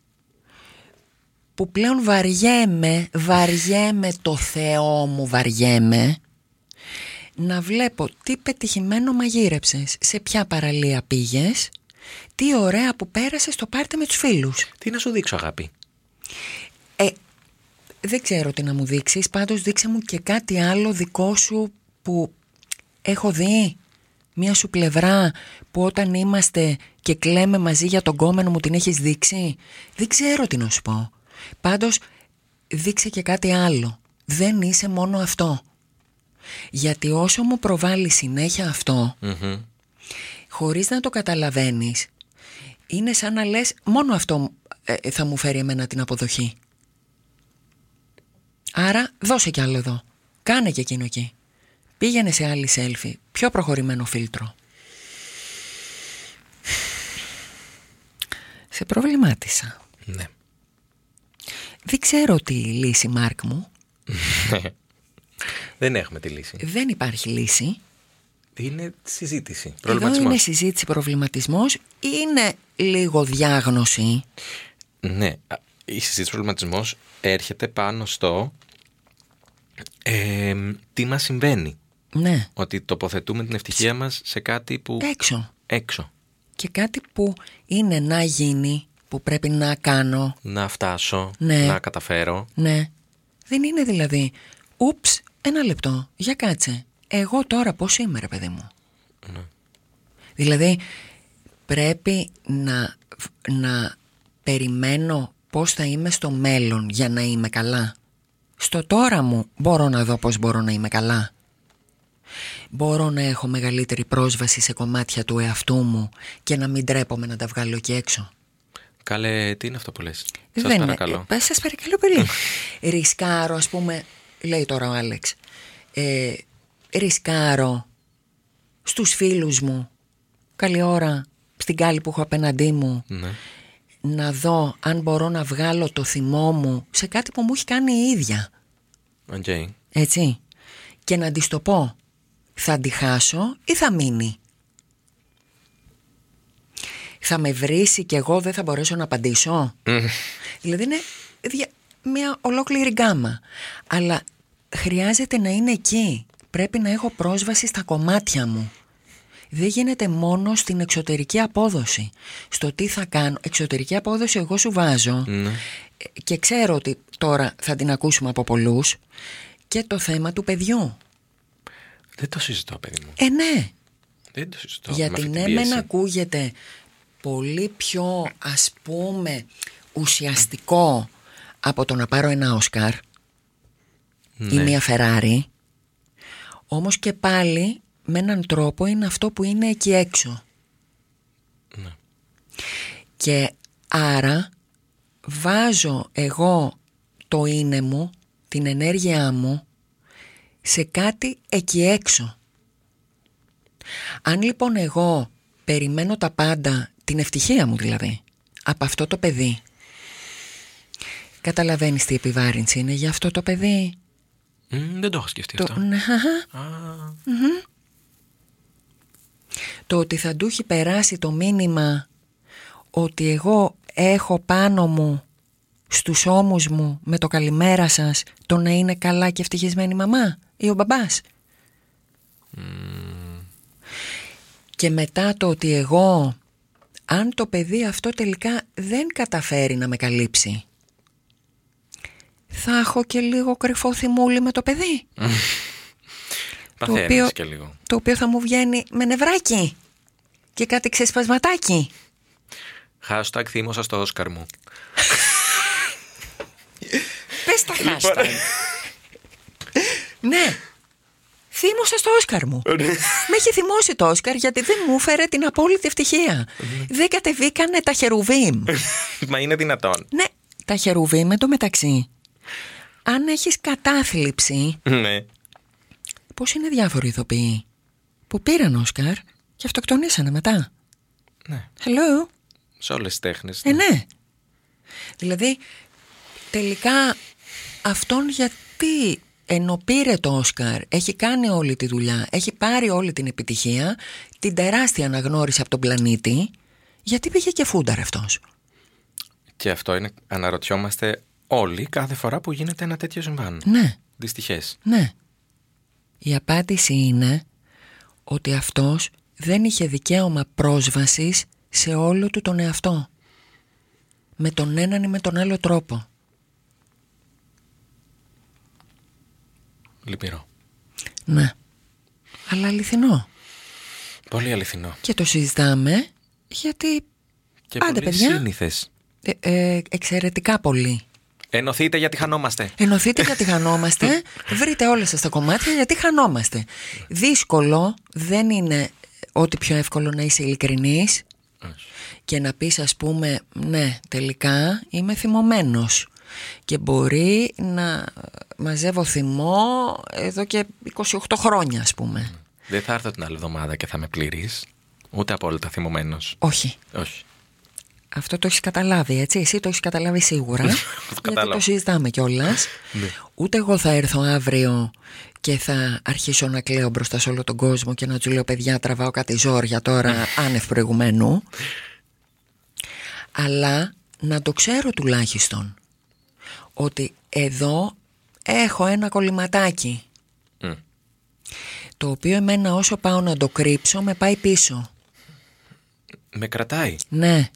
Speaker 2: που πλέον βαριέμαι, βαριέμαι το Θεό μου, βαριέμαι να βλέπω τι πετυχημένο μαγείρεψες, σε ποια παραλία πήγες, τι ωραία που πέρασες στο πάρτι με τους φίλους.
Speaker 1: Τι να σου δείξω, αγάπη;
Speaker 2: Ε, δεν ξέρω τι να μου δείξεις, πάντως δείξε μου και κάτι άλλο δικό σου που έχω δει. Μία σου πλευρά που όταν είμαστε και κλαίμε μαζί για τον κόμενο μου την έχεις δείξει. Δεν ξέρω τι να σου πω. Πάντως δείξε και κάτι άλλο. Δεν είσαι μόνο αυτό. Γιατί όσο μου προβάλλει συνέχεια αυτό,
Speaker 1: Μμμ.
Speaker 2: χωρίς να το καταλαβαίνεις, είναι σαν να λες μόνο αυτό ε, θα μου φέρει εμένα την αποδοχή. Άρα δώσε κι άλλο εδώ. Κάνε και εκείνο εκεί. Πήγαινε σε άλλη selfie. Πιο προχωρημένο φίλτρο. Σε προβλημάτισα.
Speaker 1: Ναι.
Speaker 2: Δεν ξέρω τι λύση, Μάρκ μου. (laughs)
Speaker 1: Δεν έχουμε τη λύση.
Speaker 2: Δεν υπάρχει λύση.
Speaker 1: Είναι συζήτηση.
Speaker 2: Εδώ
Speaker 1: Προβληματισμός.
Speaker 2: είναι συζήτηση, προβληματισμός. Είναι λίγο διάγνωση.
Speaker 1: Ναι. Α, Η συζήτηση προβληματισμός έρχεται πάνω στο ε, τι μας συμβαίνει.
Speaker 2: Ναι,
Speaker 1: Ότι τοποθετούμε την ευτυχία μας σε κάτι που
Speaker 2: έξω.
Speaker 1: έξω.
Speaker 2: Και κάτι που είναι να γίνει, που πρέπει να κάνω.
Speaker 1: Να φτάσω,
Speaker 2: Ναι.
Speaker 1: να καταφέρω.
Speaker 2: Ναι. Δεν είναι δηλαδή. Ούψ, ένα λεπτό. Για κάτσε. Εγώ τώρα πώς είμαι, ρε παιδί μου; Δηλαδή, πρέπει να, να περιμένω πώς θα είμαι στο μέλλον για να είμαι καλά; Στο τώρα μου μπορώ να δω πώς μπορώ να είμαι καλά; Μπορώ να έχω μεγαλύτερη πρόσβαση σε κομμάτια του εαυτού μου και να μην τρέπομαι να τα βγάλω εκεί έξω;
Speaker 1: Καλέ, τι είναι αυτό που λες; Σας
Speaker 2: Δεν είναι.
Speaker 1: παρακαλώ.
Speaker 2: Ε, σας παρακαλώ πολύ. (laughs) ρισκάρω, ας πούμε, λέει τώρα ο Άλεξ. Ε, ρισκάρω στους φίλους μου, καλή ώρα, στην κάλη που έχω απέναντί μου,
Speaker 1: Ναι.
Speaker 2: να δω αν μπορώ να βγάλω το θυμό μου σε κάτι που μου έχει κάνει η ίδια.
Speaker 1: Οκ.
Speaker 2: Έτσι. Και να της το πω. Θα τη χάσω ή θα μείνει. Θα με βρήσει και εγώ δεν θα μπορέσω να απαντήσω. δηλαδή είναι δια- μια ολόκληρη γκάμα. Αλλά χρειάζεται να είναι εκεί. Πρέπει να έχω πρόσβαση στα κομμάτια μου. Δεν γίνεται μόνο στην εξωτερική απόδοση. Στο τι θα κάνω. Εξωτερική απόδοση εγώ σου βάζω
Speaker 1: Ναι.
Speaker 2: και ξέρω ότι τώρα θα την ακούσουμε από πολλούς και το θέμα του παιδιού.
Speaker 1: Δεν το συζητώ, παιδί μου.
Speaker 2: Ε, ναι.
Speaker 1: Δεν το συζητώ. με
Speaker 2: Γιατί
Speaker 1: αυτή την
Speaker 2: ναι,
Speaker 1: πίεση.
Speaker 2: μεν ακούγεται πολύ πιο ας πούμε ουσιαστικό από το να πάρω ένα Όσκαρ ή
Speaker 1: Ναι.
Speaker 2: μια Φεράρι όμως και πάλι με έναν τρόπο είναι αυτό που είναι εκεί έξω
Speaker 1: Ναι.
Speaker 2: και άρα βάζω εγώ το είναι μου την ενέργειά μου σε κάτι εκεί έξω αν λοιπόν εγώ περιμένω τα πάντα, την ευτυχία μου δηλαδή, από αυτό το παιδί, καταλαβαίνεις τι επιβάρυνση είναι για αυτό το παιδί.
Speaker 1: Μμ, δεν το έχω σκεφτεί
Speaker 2: Το,
Speaker 1: αυτό.
Speaker 2: Ναι, αχα.
Speaker 1: Α,
Speaker 2: το ότι θα του έχει περάσει το μήνυμα ότι εγώ έχω πάνω μου στους ώμους μου με το καλημέρα σας το να είναι καλά και ευτυχισμένη η μαμά ή ο μπαμπάς. Και μετά το ότι εγώ αν το παιδί αυτό τελικά δεν καταφέρει να με καλύψει θα έχω και λίγο κρυφό θυμούλι με το παιδί (laughs)
Speaker 1: παθαίνεις
Speaker 2: οποίο-
Speaker 1: και λίγο.
Speaker 2: το οποίο θα μου βγαίνει με νευράκι και κάτι ξεσπασματάκι.
Speaker 1: Hashtag θύμωσα στο Όσκαρ μου.
Speaker 2: Πες τα hashtag. (laughs) ναι. Θύμωσα στο Όσκαρ μου. Με έχει θυμώσει το Όσκαρ γιατί δεν μου έφερε την απόλυτη ευτυχία. δεν κατεβήκανε τα χερουβίμ.
Speaker 1: Μα είναι δυνατόν.
Speaker 2: ναι, τα χερουβίμ με το μεταξύ. Αν έχεις κατάθλιψη,
Speaker 1: Ναι.
Speaker 2: πώς είναι διάφοροι ηθοποιοί που πήραν Όσκαρ και αυτοκτονήσανε μετά;
Speaker 1: Ναι.
Speaker 2: Hello;
Speaker 1: Σε όλες τις τέχνες.
Speaker 2: Ε, ναι. Δηλαδή, τελικά αυτόν γιατί ενώ πήρε το Όσκαρ, έχει κάνει όλη τη δουλειά, έχει πάρει όλη την επιτυχία, την τεράστια αναγνώριση από τον πλανήτη, γιατί πήγε και φούνταρ αυτός;
Speaker 1: Και αυτό είναι, αναρωτιόμαστε όλοι κάθε φορά που γίνεται ένα τέτοιο συμβάν.
Speaker 2: Ναι,
Speaker 1: Δυστυχές.
Speaker 2: ναι. Η απάντηση είναι ότι αυτός δεν είχε δικαίωμα πρόσβασης σε όλο του τον εαυτό. Με τον έναν ή με τον άλλο τρόπο.
Speaker 1: Λυπηρό.
Speaker 2: Ναι. Αλλά αληθινό.
Speaker 1: Πολύ αληθινό.
Speaker 2: Και το συζητάμε γιατί
Speaker 1: Και
Speaker 2: Άντε,
Speaker 1: πολύ
Speaker 2: παιδιά.
Speaker 1: σύνηθες.
Speaker 2: ε, ε, εξαιρετικά πολύ.
Speaker 1: Ενωθείτε γιατί χανόμαστε.
Speaker 2: Ενωθείτε γιατί χανόμαστε, (laughs) βρείτε όλα σας τα κομμάτια γιατί χανόμαστε. Δύσκολο δεν είναι ό,τι πιο εύκολο να είσαι ειλικρινής
Speaker 1: Όχι.
Speaker 2: και να πεις ας πούμε ναι τελικά είμαι θυμωμένος και μπορεί να μαζεύω θυμό εδώ και 28 χρόνια ας πούμε.
Speaker 1: Δεν θα έρθω την άλλη εβδομάδα και θα με πληρείς. Ούτε απόλυτα θυμωμένος.
Speaker 2: Όχι.
Speaker 1: Όχι.
Speaker 2: Αυτό το έχεις καταλάβει, έτσι. Εσύ το έχεις καταλάβει σίγουρα. (laughs) γιατί
Speaker 1: κατάλαβα.
Speaker 2: το συζητάμε κιόλας. (laughs) Ούτε εγώ θα έρθω αύριο και θα αρχίσω να κλαίω μπροστά σε όλο τον κόσμο και να του λέω: Παιδιά, τραβάω κάτι ζόρια τώρα, (laughs) άνευ προηγουμένου. Αλλά να το ξέρω τουλάχιστον ότι εδώ έχω ένα κολληματάκι
Speaker 1: Μμ.
Speaker 2: Το οποίο εμένα όσο πάω να το κρύψω με πάει πίσω.
Speaker 1: Με κρατάει.
Speaker 2: Ναι.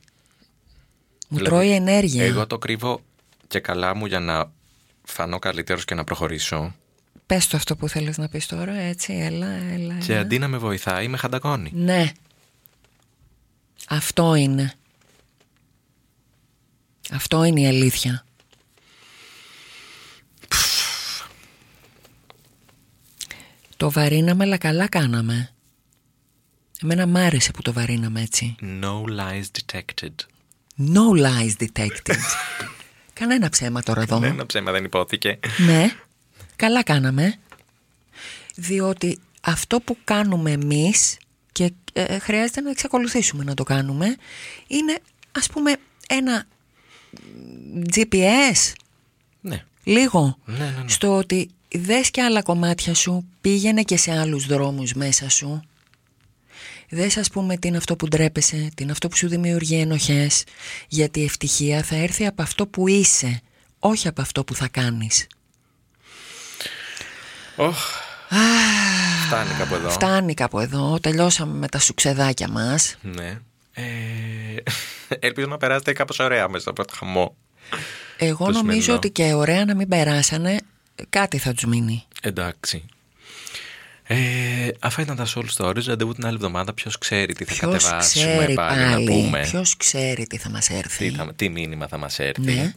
Speaker 2: Μου
Speaker 1: Δηλαδή,
Speaker 2: τρώει ενέργεια.
Speaker 1: Εγώ το κρύβω και καλά μου για να φανώ καλύτερος και να προχωρήσω.
Speaker 2: Πες το αυτό που θέλεις να πεις τώρα, έτσι, έλα, έλα.
Speaker 1: Και
Speaker 2: έλα.
Speaker 1: αντί να με βοηθάει, με χαντακώνει.
Speaker 2: Ναι. Αυτό είναι. Αυτό είναι η αλήθεια. Το βαρύναμε, αλλά καλά κάναμε. Εμένα μ' άρεσε που το βαρύναμε έτσι.
Speaker 1: No lies detected.
Speaker 2: No lies detected. (laughs) Κανένα ψέμα τώρα εδώ.
Speaker 1: Ναι, ένα ψέμα δεν υπόθηκε.
Speaker 2: Ναι, καλά κάναμε. Διότι αυτό που κάνουμε εμείς και ε, χρειάζεται να εξακολουθήσουμε να το κάνουμε είναι ας πούμε ένα GPS
Speaker 1: Ναι.
Speaker 2: λίγο
Speaker 1: Ναι, ναι, ναι.
Speaker 2: στο ότι δες και άλλα κομμάτια σου πήγαινε και σε άλλους δρόμους μέσα σου Δες ας πούμε τι είναι αυτό που ντρέπεσαι, τι είναι αυτό που σου δημιουργεί ενοχές γιατί η ευτυχία θα έρθει από αυτό που είσαι, όχι από αυτό που θα κάνεις
Speaker 1: Οχ. Φτάνει κάπου εδώ.
Speaker 2: Φτάνει κάπου εδώ, τελειώσαμε με τα σουξεδάκια μας
Speaker 1: Ναι. Ε, ελπίζω να περάσετε κάπως ωραία μέσα από το χαμό.
Speaker 2: Εγώ
Speaker 1: Το
Speaker 2: νομίζω
Speaker 1: σημερινό.
Speaker 2: ότι και ωραία να μην περάσανε κάτι θα τους μείνει
Speaker 1: Εντάξει. Ε, αυτά ήταν τα Soul Stories. Ραντεβού την άλλη εβδομάδα. Ποιος ξέρει τι θα
Speaker 2: Ποιος
Speaker 1: κατεβάσουμε
Speaker 2: ξέρει
Speaker 1: πάλι,
Speaker 2: πάλι,
Speaker 1: να πούμε.
Speaker 2: ποιος ξέρει τι θα μας έρθει
Speaker 1: Τι, θα- τι μήνυμα θα μας έρθει.
Speaker 2: Ναι.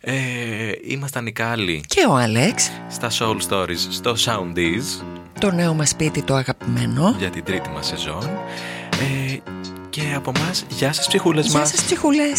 Speaker 1: Ε, ήμασταν οι Κάλλοι
Speaker 2: Και ο Άλεξ,
Speaker 1: στα Soul Stories στο Soundies
Speaker 2: το νέο μας σπίτι το αγαπημένο
Speaker 1: για την τρίτη μας σεζόν. Ε, και από μας, γεια σας ψυχούλες
Speaker 2: Γεια
Speaker 1: μας.
Speaker 2: σας ψυχούλες